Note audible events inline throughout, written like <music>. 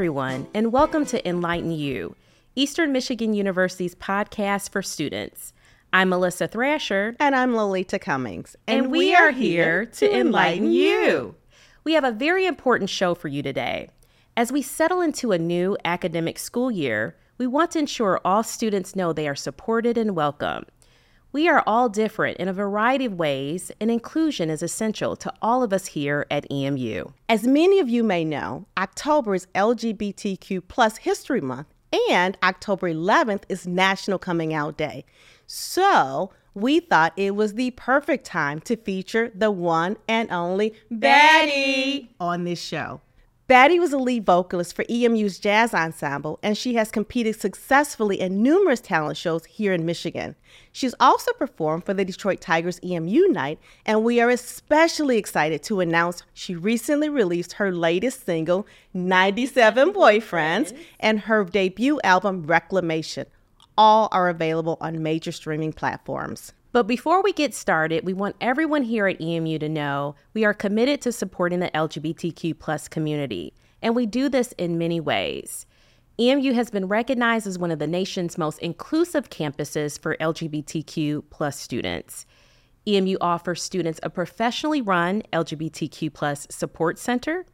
everyone, and welcome to Enlighten U, Eastern Michigan University's podcast for students. I'm Melissa Thrasher, And I'm Lolita Cummings. and, we are here to enlighten you. We have a very important show for you today. As we settle into a new academic school year, we want to ensure all students know they are supported and welcome. We are all different in a variety of ways, and inclusion is essential to all of us here at EMU. As many of you may know, October is LGBTQ plus History Month, and October 11th is National Coming Out Day. So we thought it was the perfect time to feature the one and only Baddie on this show. Baddie was a lead vocalist for EMU's jazz ensemble, and she has competed successfully in numerous talent shows here in Michigan. She's also performed for the Detroit Tigers EMU night, and we are especially excited to announce she recently released her latest single, 97 Boyfriends, and her debut album, Reclamation. All are available on major streaming platforms. But before we get started, we want everyone here at EMU to know we are committed to supporting the LGBTQ plus community, and we do this in many ways. EMU has been recognized as one of the nation's most inclusive campuses for LGBTQ plus students. EMU offers students a professionally run LGBTQ plus support center.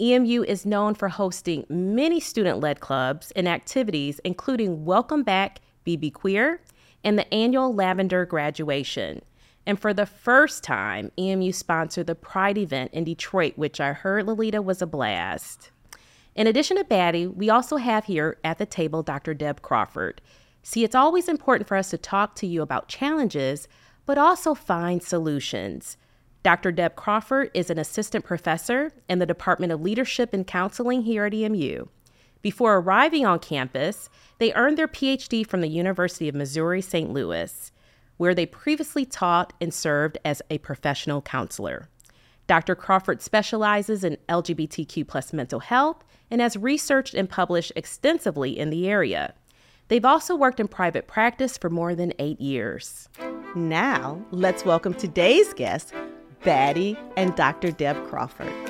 EMU is known for hosting many student led clubs and activities, including Welcome Back BB Queer and the annual Lavender graduation. And for the first time, EMU sponsored the Pride event in Detroit, which I heard Lolita was a blast. In addition to Baddie, we also have here at the table Dr. Deb Crawford. See, it's always important for us to talk to you about challenges, but also find solutions. Dr. Deb Crawford is an assistant professor in the Department of Leadership and Counseling here at EMU. Before arriving on campus, they earned their PhD from the University of Missouri St. Louis, where they previously taught and served as a professional counselor. Dr. Crawford specializes in LGBTQ plus mental health and has researched and published extensively in the area. They've also worked in private practice for more than eight years. Now, let's welcome today's guests, Baddie and Dr. Deb Crawford.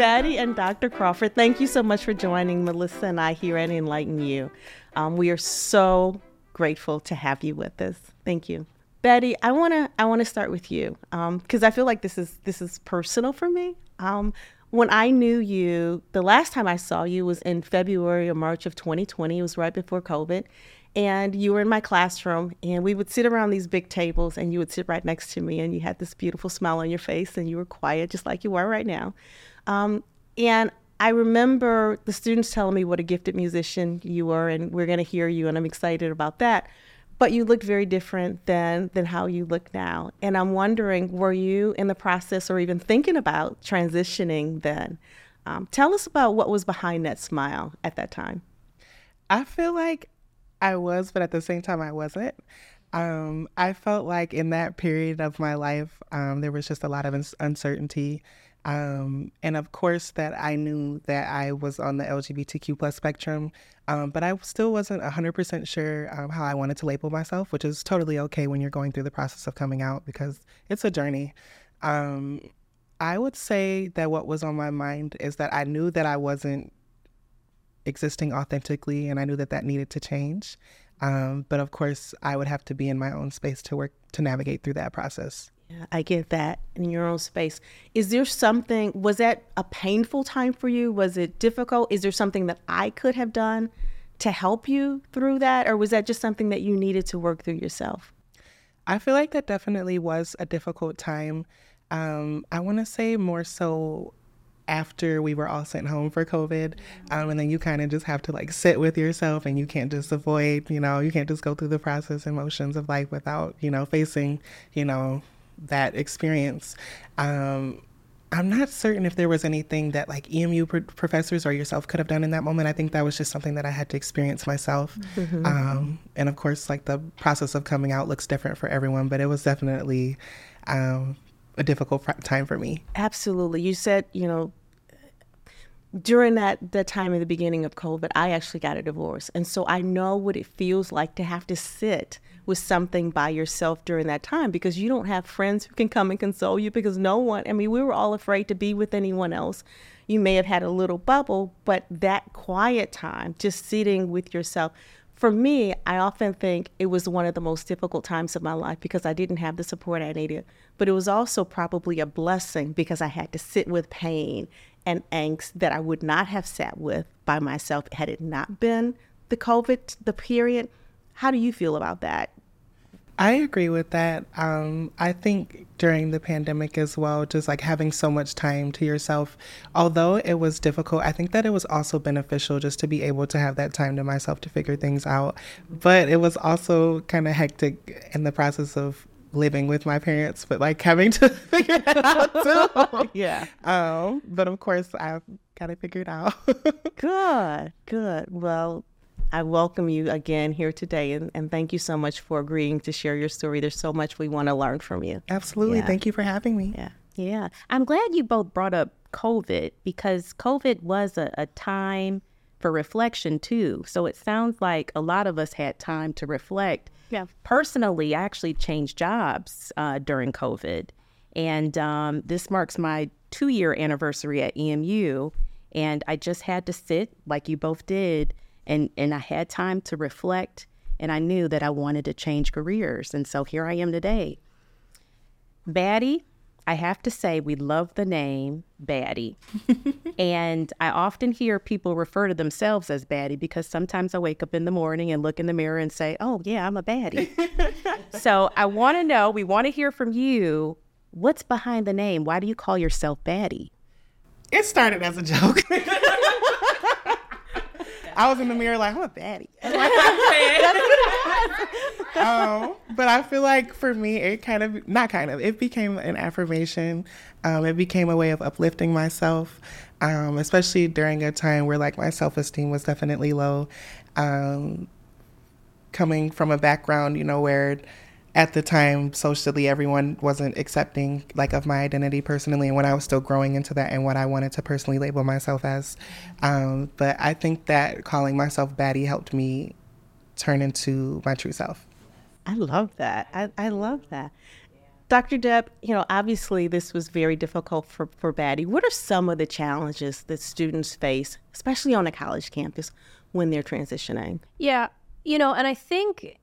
Baddie and Dr. Crawford, thank you so much for joining Melissa and I here at Enlighten U. Um, we are so grateful to have you with us. Thank you. Baddie, I wanna I wanna start with you because I feel like this is this is personal for me. Um, when I knew you, the last time I saw you was in February or March of 2020. It was right before COVID, and you were in my classroom, and we would sit around these big tables, and you would sit right next to me, and you had this beautiful smile on your face, and you were quiet just like you are right now. Um, and I remember the students telling me what a gifted musician you were, and we're going to hear you, and I'm excited about that. But you looked very different than than how you look now, and I'm wondering, were you in the process or even thinking about transitioning then? Um, tell us about what was behind that smile at that time. I feel like I was, but at the same time, I wasn't. Um, I felt like in that period of my life, um, there was just a lot of uncertainty. Um, and of course, that I knew that I was on the LGBTQ plus spectrum, um, but I still wasn't 100% sure um, how I wanted to label myself, which is totally okay when you're going through the process of coming out because it's a journey. Um, I would say that what was on my mind is that I knew that I wasn't existing authentically and I knew that that needed to change. Um, but of course, I would have to be in my own space to work to navigate through that process. Yeah, I get that in your own space. Is there something, was that a painful time for you? Was it difficult? Is there something that I could have done to help you through that? Or was that just something that you needed to work through yourself? I feel like that definitely was a difficult time. Um, I want to say more so after we were all sent home for COVID. Um, and then you kind of just have to like sit with yourself and you can't just avoid, you know, you can't just go through the process and motions of life without, you know, facing, you know, that experience. Um, I'm not certain if there was anything that like EMU pr- professors or yourself could have done in that moment. I think that was just something that I had to experience myself. Mm-hmm. Um, and of course, like the process of coming out looks different for everyone, but it was definitely um, a difficult time for me. Absolutely. You said, you know, during that that time in the beginning of COVID, I actually got a divorce, and so I know what it feels like to have to sit with something by yourself during that time because you don't have friends who can come and console you because no one, I mean, we were all afraid to be with anyone else. You may have had a little bubble, but that quiet time, just sitting with yourself, for me, I often think it was one of the most difficult times of my life because I didn't have the support I needed. But it was also probably a blessing because I had to sit with pain and angst that I would not have sat with by myself had it not been the COVID, the period. How do you feel about that? I agree with that. Um, I think during the pandemic as well, just like having so much time to yourself, although it was difficult, I think that it was also beneficial just to be able to have that time to myself to figure things out. But it was also kind of hectic in the process of living with my parents, but like having to <laughs> figure it out too. <laughs> yeah. Um, but of course, I've got it figured out. <laughs> good, good. Well, I welcome you again here today and, and thank you so much for agreeing to share your story. There's so much we want to learn from you. Absolutely. Yeah. Thank you for having me. Yeah. Yeah. I'm glad you both brought up COVID because COVID was a, a time for reflection too. So it sounds like a lot of us had time to reflect. Yeah. Personally, I actually changed jobs uh, during COVID. And um, this marks my two year anniversary at EMU. And I just had to sit, like you both did, and and I had time to reflect and I knew that I wanted to change careers and so here I am today. Baddie, I have to say we love the name Baddie. <laughs> and I often hear people refer to themselves as Baddie because sometimes I wake up in the morning and look in the mirror and say, "Oh, yeah, I'm a baddie." <laughs> so, I want to know, we want to hear from you, what's behind the name? Why do you call yourself Baddie? It started as a joke. <laughs> I was in the mirror like, I'm a baddie. <laughs> <laughs> um, but I feel like for me, it kind of, not kind of, it became an affirmation. Um, it became a way of uplifting myself, um, especially during a time where like my self esteem was definitely low. Um, coming from a background, you know, where at the time socially everyone wasn't accepting like of my identity personally and when i was still growing into that and what i wanted to personally label myself as. Um, but i think that calling myself baddie helped me turn into my true self. I love that. I, I love that. Dr deb you know obviously this was very difficult for, for baddie. What are some of the challenges that students face especially on a college campus when they're transitioning? Yeah you know and i think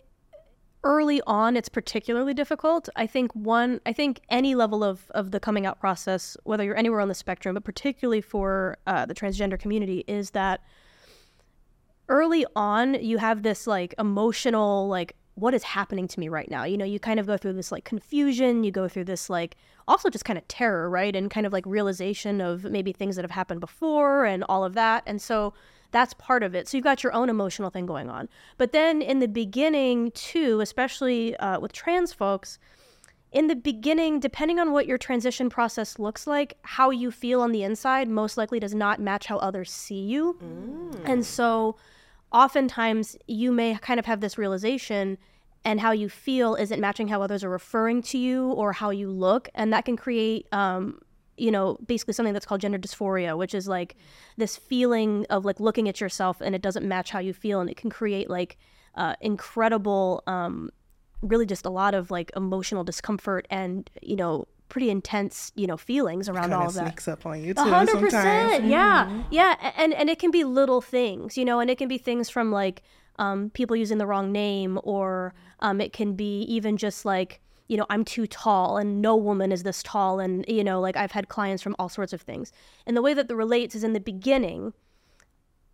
early on it's particularly difficult. I think one i think any level of, of the coming out process whether you're anywhere on the spectrum but particularly for uh, the transgender community is that early on you have this like emotional like what is happening to me right now? You know you kind of go through this like confusion. You go through this like also just kind of terror right? And kind of like realization of maybe things that have happened before and all of that. And so that's part of it. So you've got your own emotional thing going on. But then in the beginning, too, especially uh, with trans folks, in the beginning, depending on what your transition process looks like, how you feel on the inside most likely does not match how others see you. Mm. And so oftentimes you may kind of have this realization and how you feel isn't matching how others are referring to you or how you look and that can create um, you know, basically something that's called gender dysphoria, which is like this feeling of like looking at yourself and it doesn't match how you feel, and it can create like uh, incredible, um, really just a lot of like emotional discomfort and you know pretty intense you know feelings around all of that. Sneaks up on you too. hundred percent, yeah, mm-hmm. yeah, and and it can be little things, you know, and it can be things from like um, people using the wrong name, or um, it can be even just like you know, I'm too tall and no woman is this tall. And, you know, like I've had clients from all sorts of things. And the way that the relates is in the beginning,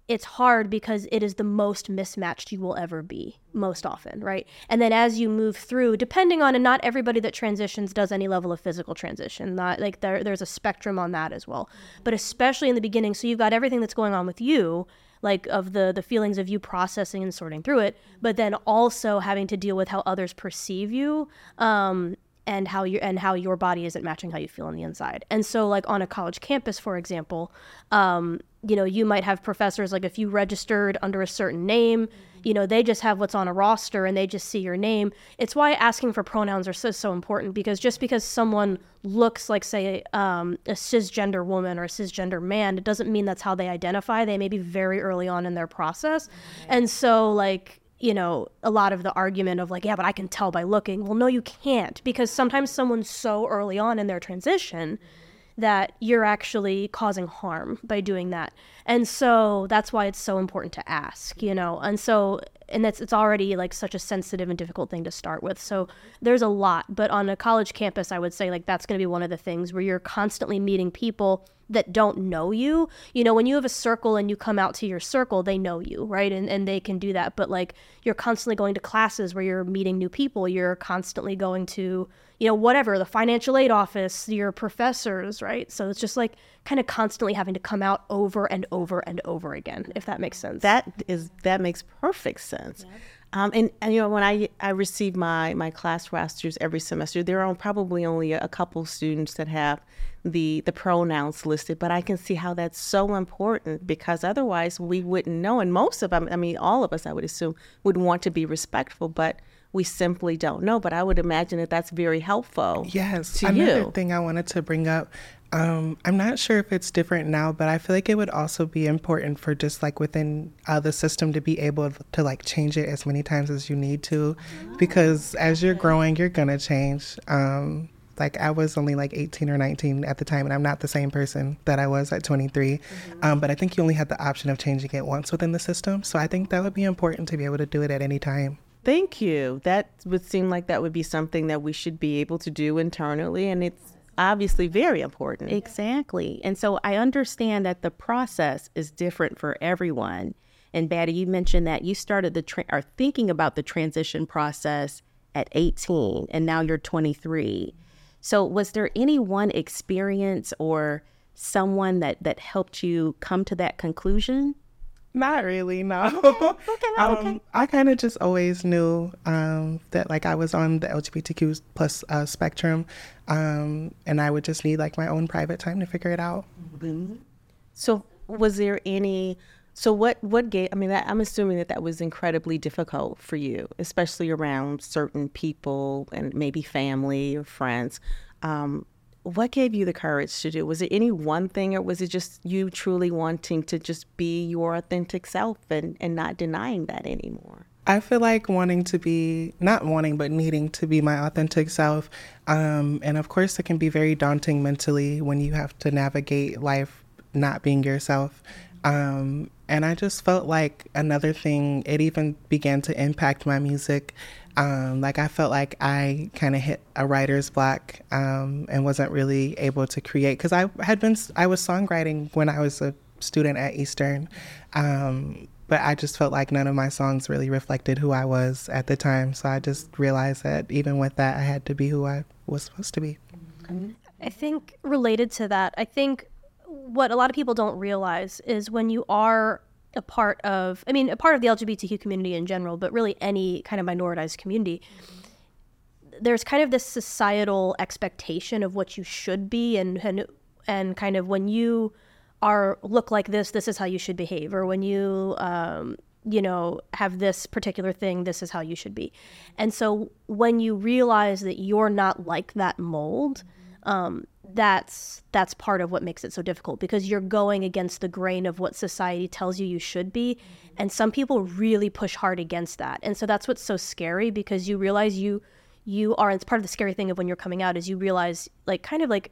it's hard because it is the most mismatched you will ever be most often, right? And then as you move through, depending on, and not everybody that transitions does any level of physical transition, not like there, there's a spectrum on that as well. But especially in the beginning, so you've got everything that's going on with you, like of the the feelings of you processing and sorting through it, but then also having to deal with how others perceive you. Um, and how you and how your body isn't matching how you feel on the inside. And so like on a college campus, for example, um, you know, you might have professors like if you registered under a certain name, you know, they just have what's on a roster and they just see your name. It's why asking for pronouns are so so important because just because someone looks like say um, a cisgender woman or a cisgender man, it doesn't mean that's how they identify. They may be very early on in their process, and so like you know, a lot of the argument of like, yeah, but I can tell by looking. Well, no, you can't because sometimes someone's so early on in their transition that you're actually causing harm by doing that. And so that's why it's so important to ask, you know. And so and that's it's already like such a sensitive and difficult thing to start with. So there's a lot, but on a college campus I would say like that's going to be one of the things where you're constantly meeting people that don't know you. You know, when you have a circle and you come out to your circle, they know you, right? And and they can do that. But like you're constantly going to classes where you're meeting new people. You're constantly going to, you know, whatever, the financial aid office, your professors, right? So it's just like kind of constantly having to come out over and over and over again, if that makes sense. That is that makes perfect sense. Um, and, and you know when I I receive my my class rosters every semester, there are probably only a, couple students that have the the pronouns listed, but I can see how that's so important because otherwise we wouldn't know. And most of them, I mean, all of us, I would assume, would want to be respectful, but we simply don't know. But I would imagine that that's very helpful. Yes. to Another you. thing I wanted to bring up. Um, I'm not sure if it's different now, but I feel like it would also be important for just like within uh, the system to be able to like change it as many times as you need to, because as you're growing, you're gonna change. Um, like I was only like 18 or 19 at the time, and I'm not the same person that I was at 23. Um, but I think you only had the option of changing it once within the system, so I think that would be important to be able to do it at any time. Thank you. That would seem like that would be something that we should be able to do internally, and it's obviously very important. Exactly. And so I understand that the process is different for everyone. And Baddie, you mentioned that you started the tra- or thinking about the transition process at 18 and now you're 23. So was there any one experience or someone that that helped you come to that conclusion? Not really, no. <laughs> um, I kind of just always knew um, that like I was on the LGBTQ plus uh, spectrum, um, and I would just need like my own private time to figure it out. So, was there any? So, what what gave? I mean, that, I'm assuming that that was incredibly difficult for you, especially around certain people and maybe family or friends. Um, what gave you the courage to do? Was it any one thing, or was it just you truly wanting to just be your authentic self and and not denying that anymore? I feel like wanting to be, not wanting, but needing to be my authentic self. Um, and of course, it can be very daunting mentally when you have to navigate life not being yourself. Um, and I just felt like another thing, it even began to impact my music. Um, like I felt like I kind of hit a writer's block um, and wasn't really able to create because I had been, I was songwriting when I was a student at Eastern. Um, but I just felt like none of my songs really reflected who I was at the time. So I just realized that even with that, I had to be who I was supposed to be. I think related to that, I think what a lot of people don't realize is when you are a part of, I mean, a part of the LGBTQ community in general, but really any kind of minoritized community, there's kind of this societal expectation of what you should be and, and, and kind of when you are look like this, this is how you should behave, or when you, um, you know, have this particular thing, this is how you should be. And so when you realize that you're not like that mold, um, that's that's part of what makes it so difficult because you're going against the grain of what society tells you you should be mm-hmm. and some people really push hard against that and so that's what's so scary because you realize you you are it's part of the scary thing of when you're coming out is you realize like kind of like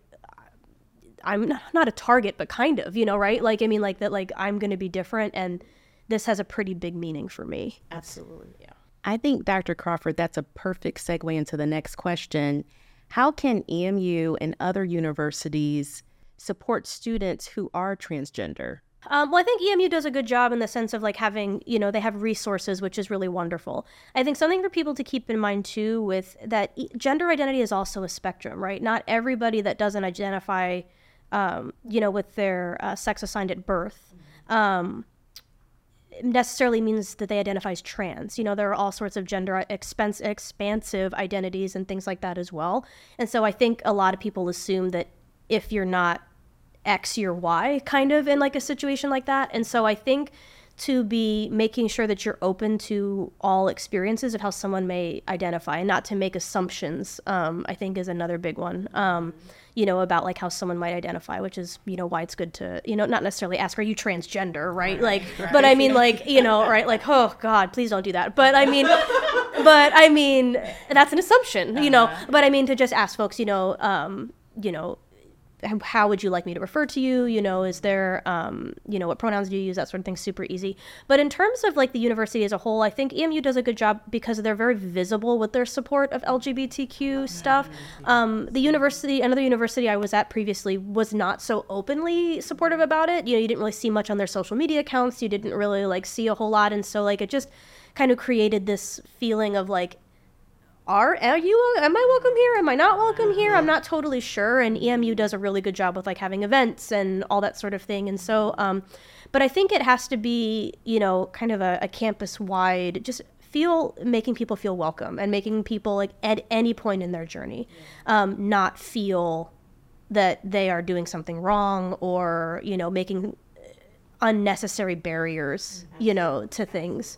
i'm not, not a target but kind of you know right like i mean like that like i'm going to be different and this has a pretty big meaning for me Absolutely. Yeah. I think, Dr. Crawford, that's a perfect segue into the next question. How can EMU and other universities support students who are transgender? Um, well, I think EMU does a good job in the sense of like having, you know, they have resources, which is really wonderful. I think something for people to keep in mind too with that e- gender identity is also a spectrum, right? Not everybody that doesn't identify, um, you know, with their uh, sex assigned at birth. Um, necessarily means that they identify as trans. You know, there are all sorts of gender expense, expansive identities and things like that as well. And so I think a lot of people assume that if you're not X, you're Y, kind of in like a situation like that. And so I think to be making sure that you're open to all experiences of how someone may identify and not to make assumptions, um, I think is another big one. Um, you know, about like how someone might identify, which is, you know, why it's good to, you know, not necessarily ask, are you transgender, right? Like, but I mean, like, you know, right? Like, oh God, please don't do that. But I mean, <laughs> but I mean, that's an assumption, you know, but I mean, to just ask folks, you know, um, you know, how would you like me to refer to you? You know is there um, you know what pronouns do you use? That sort of thing super easy. But in terms of like the university as a whole i think emu does a good job because they're very visible with their support of lgbtq stuff. Um, the university another university i was at previously was not so openly supportive about it. You know you didn't really see much on their social media accounts. You didn't really like see a whole lot. And so like it just kind of created this feeling of like are are you am I welcome here? Am I not welcome here? I'm not totally sure. And EMU does a really good job with like having events and all that sort of thing. And so, um, but I think it has to be you know kind of a, a campus wide just feel making people feel welcome and making people like at any point in their journey um, not feel that they are doing something wrong or you know making unnecessary barriers you know to things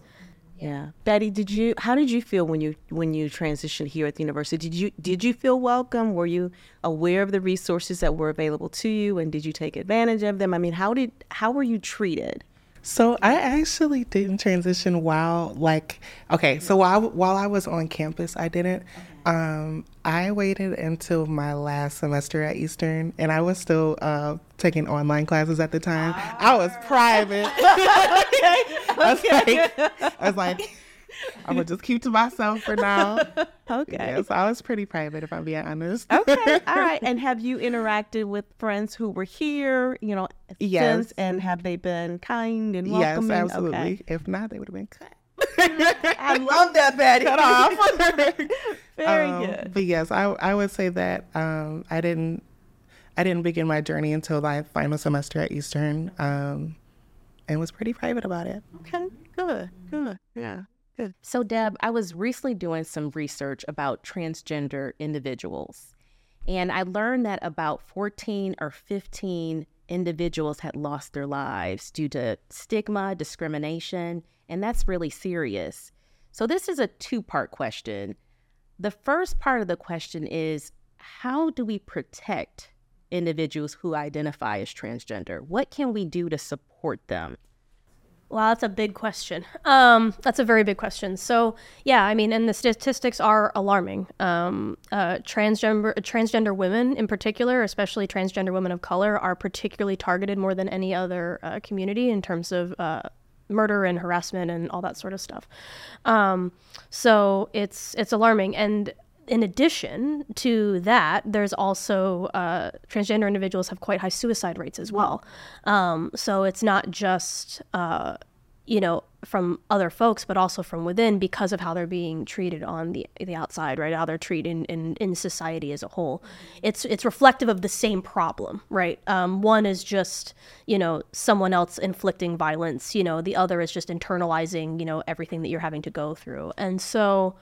Yeah. Baddie, did you how did you feel when you when you transitioned here at the university? Did you did you feel welcome? Were you aware of the resources that were available to you and did you take advantage of them? I mean, how did how were you treated? So I actually didn't transition while like okay, so while while I was on campus, I didn't. Um, I waited until my last semester at Eastern, and I was still uh, taking online classes at the time. I was private. <laughs> <laughs> I was like, I was like, I'm gonna just keep to myself for now. <laughs> Okay. Yeah, so I was pretty private, if I'm being honest. Okay. <laughs> All right. And have you interacted with friends who were here, you know, Yes. since and have they been kind and welcoming? yes, absolutely. Okay. If not, they would have been cut. <laughs> I love that, Baddie. cut off. Very Um, good. But yes, I I would say that um, I didn't I didn't begin my journey until my final semester at Eastern, um, and was pretty private about it. Okay. Good. Good. Yeah. Good. So, Deb, I was recently doing some research about transgender individuals, and I learned that about 14 or 15 individuals had lost their lives due to stigma, discrimination, and that's really serious. So, this is a two part question. The first part of the question is how do we protect individuals who identify as transgender? What can we do to support them? Wow, that's a big question. Um, that's a very big question. So, yeah, I mean, and the statistics are alarming. Um, uh, transgender transgender women, in particular, especially transgender women of color, are particularly targeted more than any other uh, community in terms of uh, murder and harassment and all that sort of stuff. Um, so it's it's alarming. And in addition to that, there's also uh, transgender individuals have quite high suicide rates as well. Um, so it's not just uh, you know from other folks, but also from within because of how they're being treated on the the outside, right? How they're treated in, in, in society as a whole. It's it's reflective of the same problem, right? Um, one is just you know someone else inflicting violence. You know, the other is just internalizing you know everything that you're having to go through, and so.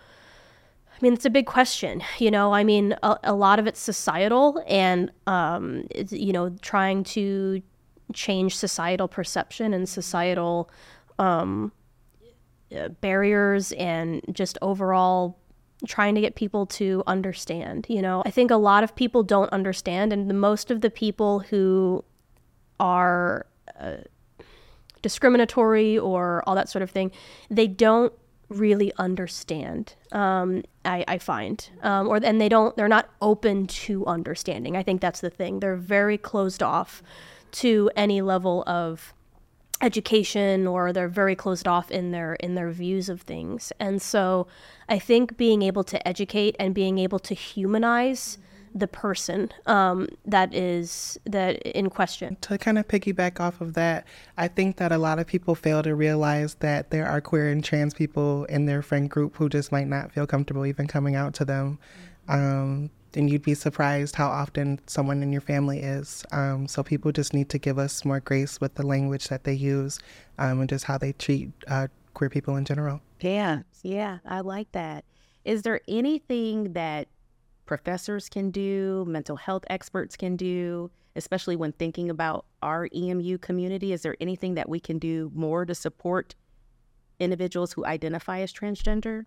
I mean, it's a big question. You know, I mean, a, a lot of it's societal and, um, it's, you know, trying to change societal perception and societal um, uh, barriers and just overall trying to get people to understand. You know, I think a lot of people don't understand, and the most of the people who are uh, discriminatory or all that sort of thing, they don't really understand. Um, I, I find, um, or and they don't, they're not open to understanding. I think that's the thing. They're very closed off to any level of education or they're very closed off in their in their views of things and so i think being able to educate and being able to humanize the person um, that is that in question To kind of piggyback off of that, I think that a lot of people fail to realize that there are queer and trans people in their friend group who just might not feel comfortable even coming out to them. Um, and you'd be surprised how often someone in your family is. Um, so people just need to give us more grace with the language that they use um, and just how they treat uh, queer people in general. Yeah, yeah, I like that. Is there anything that professors can do, mental health experts can do, especially when thinking about our EMU community? Is there anything that we can do more to support individuals who identify as transgender?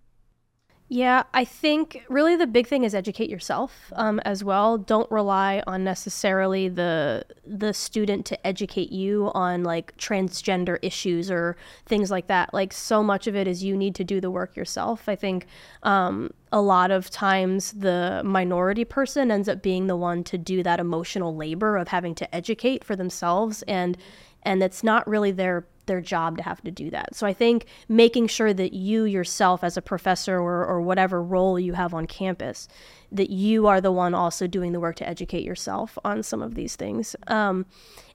Yeah, I think really the big thing is educate yourself um, as well. Don't rely on necessarily the the student to educate you on like transgender issues or things like that. Like so much of it is you need to do the work yourself. I think um, a lot of times the minority person ends up being the one to do that emotional labor of having to educate for themselves and and it's not really their their job to have to do that. So I think making sure that you yourself as a professor or, or whatever role you have on campus, that you are the one also doing the work to educate yourself on some of these things. Um,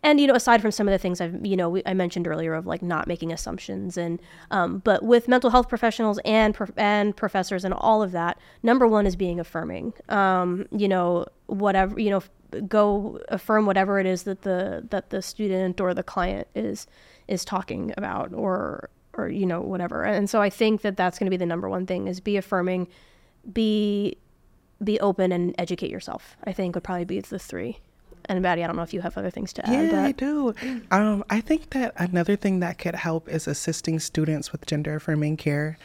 and you know, aside from some of the things I've you know we, I mentioned earlier of like not making assumptions and um, but with mental health professionals and and professors and all of that, number one is being affirming. Um, you know, whatever you know, go affirm whatever it is that the that the student or the client is is talking about or or you know whatever and so i think that that's going to be the number one thing is be affirming be be open and educate yourself i think would probably be the three and Baddie, I don't know if you have other things to add. Yeah, but... I do. Um, I think that another thing that could help is assisting students with gender affirming care.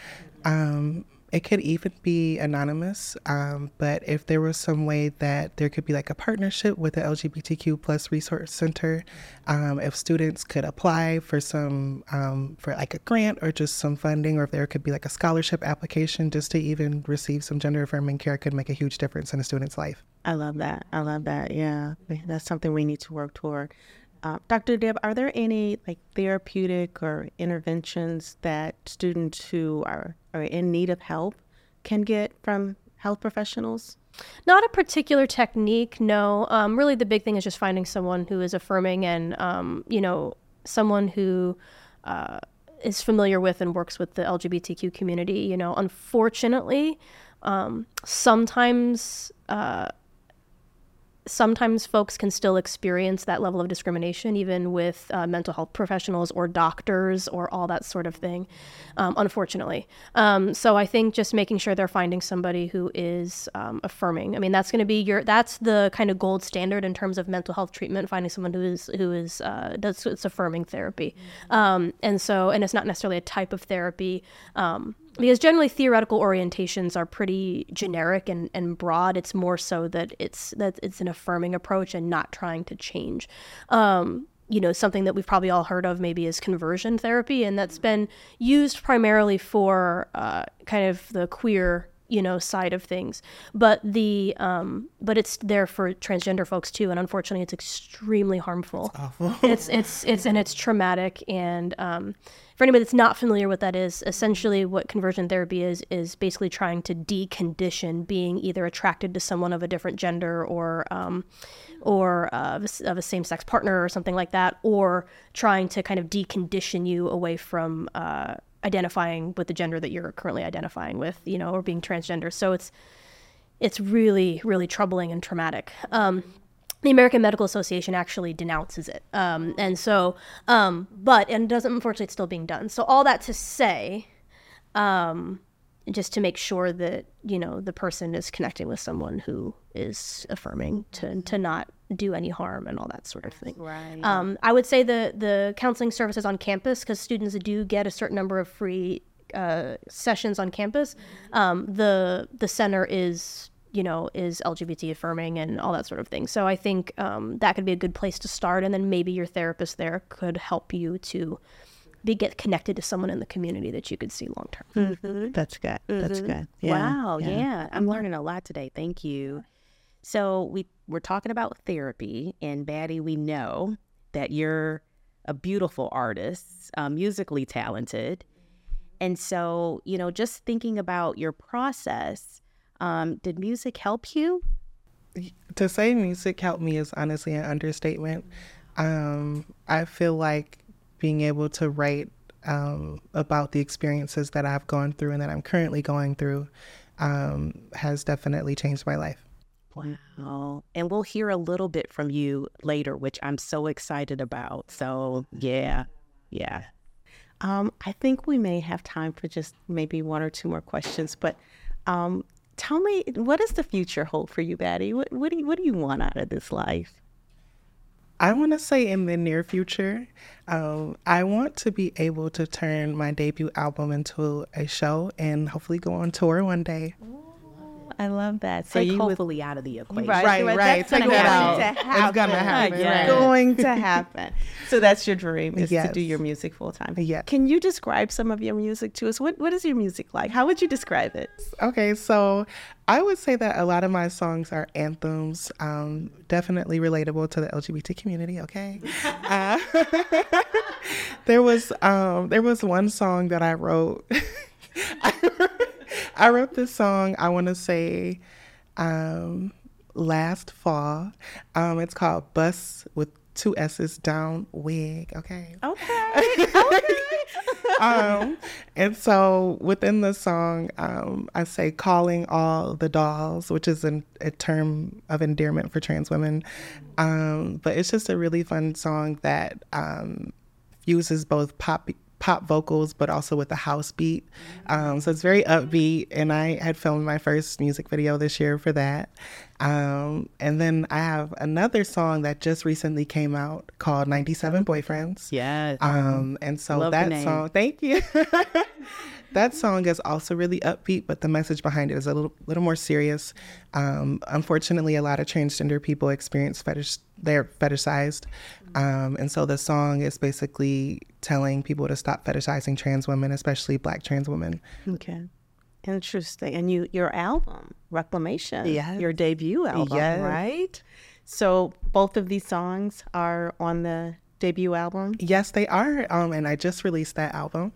Um, it could even be anonymous, um, but if there was some way that there could be like a partnership with the LGBTQ plus resource center, um, if students could apply for some um, for like a grant or just some funding, or if there could be like a scholarship application just to even receive some gender affirming care, could make a huge difference in a student's life. I love that. I love that. Yeah, that's something we need to work toward. Uh, Dr. Deb, are there any like therapeutic or interventions that students who are, are in need of help can get from health professionals? Not a particular technique, no. Um, really, the big thing is just finding someone who is affirming and, um, you know, someone who uh, is familiar with and works with the LGBTQ community. You know, unfortunately, um, sometimes. Uh, sometimes folks can still experience that level of discrimination, even with uh, mental health professionals or doctors or all that sort of thing, um, unfortunately. Um, so I think just making sure they're finding somebody who is um, affirming. I mean, that's going to be your that's the kind of gold standard in terms of mental health treatment. Finding someone who is who is uh, does it's affirming therapy, um, and so and it's not necessarily a type of therapy. Because generally theoretical orientations are pretty generic and, and broad. It's more so that it's that it's an affirming approach and not trying to change. Um, you know something that we've probably all heard of maybe is conversion therapy and that's been used primarily for uh, kind of the queer you know side of things. But the um but it's there for transgender folks too and unfortunately it's extremely harmful. It's awful. <laughs> It's it's it's and it's traumatic and um for anybody that's not familiar with that is essentially what conversion therapy is is basically trying to decondition being either attracted to someone of a different gender or um, or uh, of a same-sex partner or something like that or trying to kind of decondition you away from uh, identifying with the gender that you're currently identifying with you know or being transgender so it's it's really really troubling and traumatic um, the American Medical Association actually denounces it. Um, and so, um, but, and doesn't, unfortunately, it's still being done. So, all that to say, um, just to make sure that, you know, the person is connecting with someone who is affirming to, to not do any harm and all that sort of thing. Right. Um, I would say the, the counseling services on campus, because students do get a certain number of free uh, sessions on campus, um, the, the center is you know, is LGBT affirming and all that sort of thing. So I think um, that could be a good place to start, and then maybe your therapist there could help you to be get connected to someone in the community that you could see long term. Mm-hmm. That's good. That's good. Yeah. Wow. Yeah. yeah. I'm learning a lot today. Thank you. So we we're talking about therapy, and Baddie, we know that you're a beautiful artist, uh, musically talented, and so you know, just thinking about your process um, did music help you? To say music helped me is honestly an understatement. Um, I feel like being able to write um, about the experiences that I've gone through and that I'm currently going through um, has definitely changed my life. Wow. And we'll hear a little bit from you later, which I'm so excited about. So, yeah. Yeah. Um, I think we may have time for just maybe one or two more questions, but um, tell me, what does the future hold for you, Baddie? What, what do you What do you want out of this life? I want to say in the near future, um, I want to be able to turn my debut album into a show and hopefully go on tour one day. I love that. So Take you would hopefully out of the equation. Right, Right, right. right. That's Take gonna that happen. out. To It's gonna happen, It's right. going to happen. So that's your dream is to do your music full time. Yes. Can you describe some of your music to us? What What is your music like? How would you describe it? Okay, so I would say that a lot of my songs are anthems, um, definitely relatable to the LGBT community. Okay, <laughs> uh, <laughs> there was um, there was one song that I wrote. <laughs> I wrote this song. I want to say um, last fall. Um, it's called "Bus" with two S's down wig. Okay <laughs> Okay. um, and so within the song, um, I say calling all the dolls, which is an, a term of endearment for trans women. Um, but it's just a really fun song that um, uses both pop pop vocals but also with a house beat. Um, so it's very upbeat, and I had filmed my first music video this year for that. Um, and then I have another song that just recently came out called 97 Boyfriends. Yes. Um, and so Love that song, thank you. <laughs> that song is also really upbeat, but the message behind it is a little, little more serious. Um, unfortunately, a lot of transgender people experience fetish, they're fetishized. Um, and so the song is basically telling people to stop fetishizing trans women, especially black trans women. okay. Interesting. And you your album, Reclamation. Yes. Your debut album, Yes. right? So both of these songs are on the debut album. Yes, they are. Um, and I just released that album.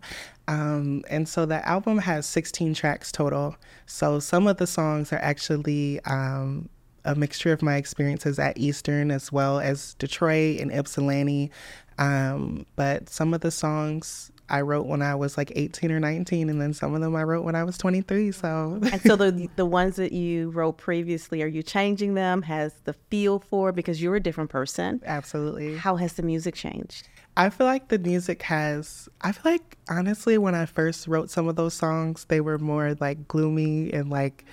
Um, and so the album has 16 tracks total. So some of the songs are actually um, a mixture of my experiences at Eastern as well as Detroit and Ypsilanti. Um, but some of the songs I wrote when I was like 18 or 19, and then some of them I wrote when I was 23. So And so the the ones that you wrote previously, are you changing them? Has the feel for because you're a different person? absolutely. How has the music changed? I feel like the music has. I feel like honestly, when I first wrote some of those songs, they were more like gloomy and like,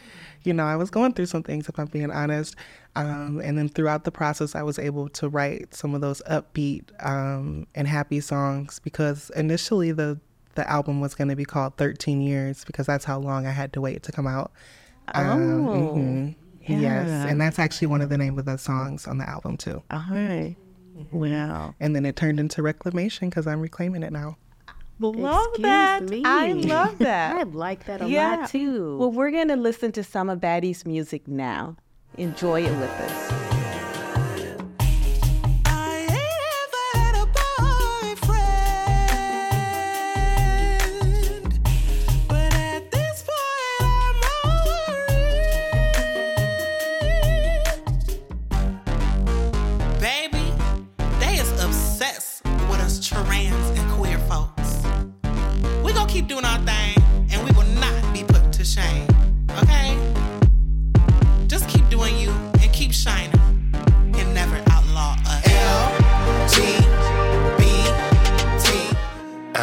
you know, I was going through some things if I'm being honest. Um, and then throughout the process, I was able to write some of those upbeat um, and happy songs because initially the the album was going to be called 13 Years because that's how long I had to wait to come out. Um, Oh, mhm. Yes, and that's actually one of the name of the songs on the album too. All right. Wow. And then it turned into Reclamation because I'm reclaiming it now. Love Excuse that. me. I love <laughs> that. I like that a Yeah. lot too. well, we're going to listen to some of Baddie's music now. Enjoy it with us.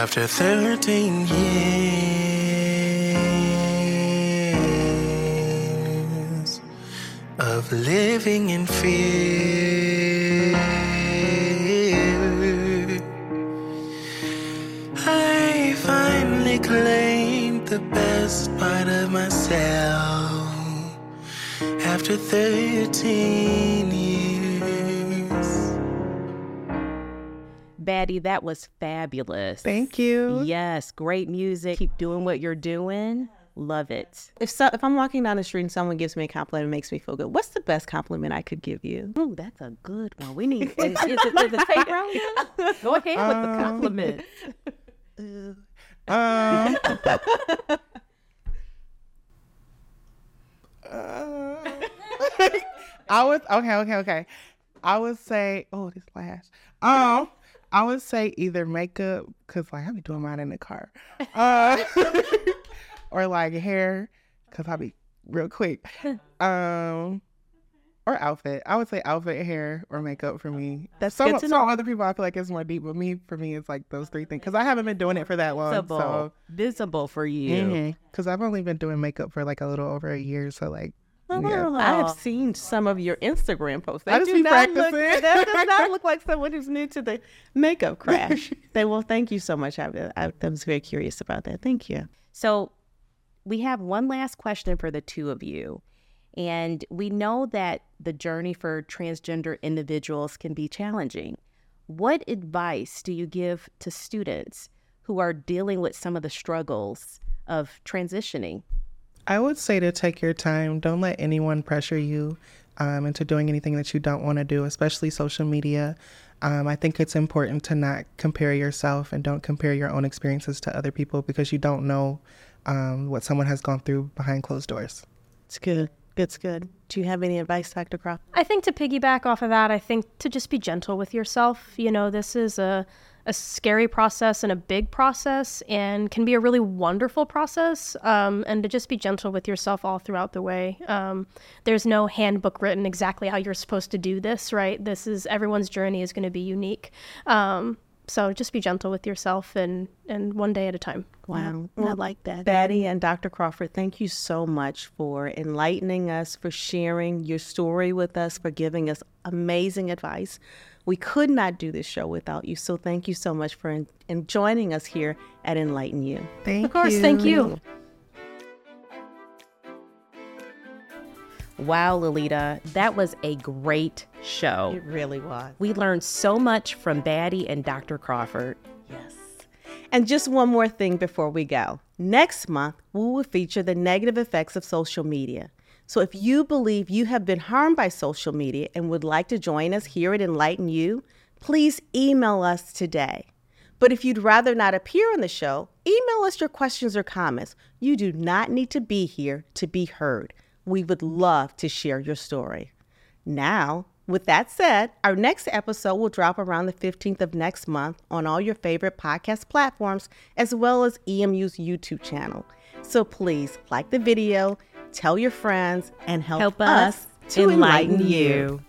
After 13 years of living in fear, I finally claimed the best part of myself after 13 years. Baddie, that was fabulous. Thank you. Yes, great music. Keep doing what you're doing. Love it. If so, if I'm walking down the street and someone gives me a compliment, it makes me feel good. What's the best compliment I could give you? Ooh, that's a good one. We need. <laughs> Is, is it, is it fake round now? Go ahead with the compliment. <laughs> Um, <laughs> uh, I was okay, okay, okay. I would say, oh, this flash. Um, I would say either makeup, cause like I be doing mine in the car, <laughs> uh, <laughs> or like hair, cause I be real quick. <laughs> Um, or outfit. I would say outfit, hair, or makeup for me. That's some, some know. other people I feel like it's more deep, but me for me it's like those three things because I haven't been doing it for that long. Visible, So visible for you. because I've only been doing makeup for like a little over a year, so like yeah. I have seen some of your Instagram posts. They I just do be not look, <laughs> that does not look like someone who's new to the makeup <laughs> crash. they will. Thank you so much. I, I, I was very curious about that. Thank you. So, we have one last question for the two of you. And we know that the journey for transgender individuals can be challenging. What advice do you give to students who are dealing with some of the struggles of transitioning? I would say to take your time. Don't let anyone pressure you um, into doing anything that you don't want to do, especially social media. Um, I think it's important to not compare yourself and don't compare your own experiences to other people because you don't know um, what someone has gone through behind closed doors. It's good. It's good. Do you have any advice, Dr. Crawford? I think to piggyback off of that, I think to just be gentle with yourself. You know, this is a a scary process and a big process, and can be a really wonderful process. Um, and to just be gentle with yourself all throughout the way. Um, there's no handbook written exactly how you're supposed to do this, right? This is everyone's journey is going to be unique. Um, so just be gentle with yourself and and one day at a time. Wow. I like that. Baddie and Dr. Crawford, thank you so much for enlightening us, for sharing your story with us, for giving us amazing advice. We could not do this show without you. So thank you so much for in, in joining us here at Enlighten U. Thank you. Of course, thank you. Wow, Lolita, that was a great show. It really was. We learned so much from Baddie and Dr. Crawford. Yes. And just one more thing before we go. Next month, we will feature the negative effects of social media. So if you believe you have been harmed by social media and would like to join us here at Enlighten U, please email us today. But if you'd rather not appear on the show, email us your questions or comments. You do not need to be here to be heard. We would love to share your story. Now, with that said, our next episode will drop around the 15th of next month on all your favorite podcast platforms, as well as EMU's YouTube channel. So please like the video, tell your friends, and help, Help us us to enlighten enlighten you. you.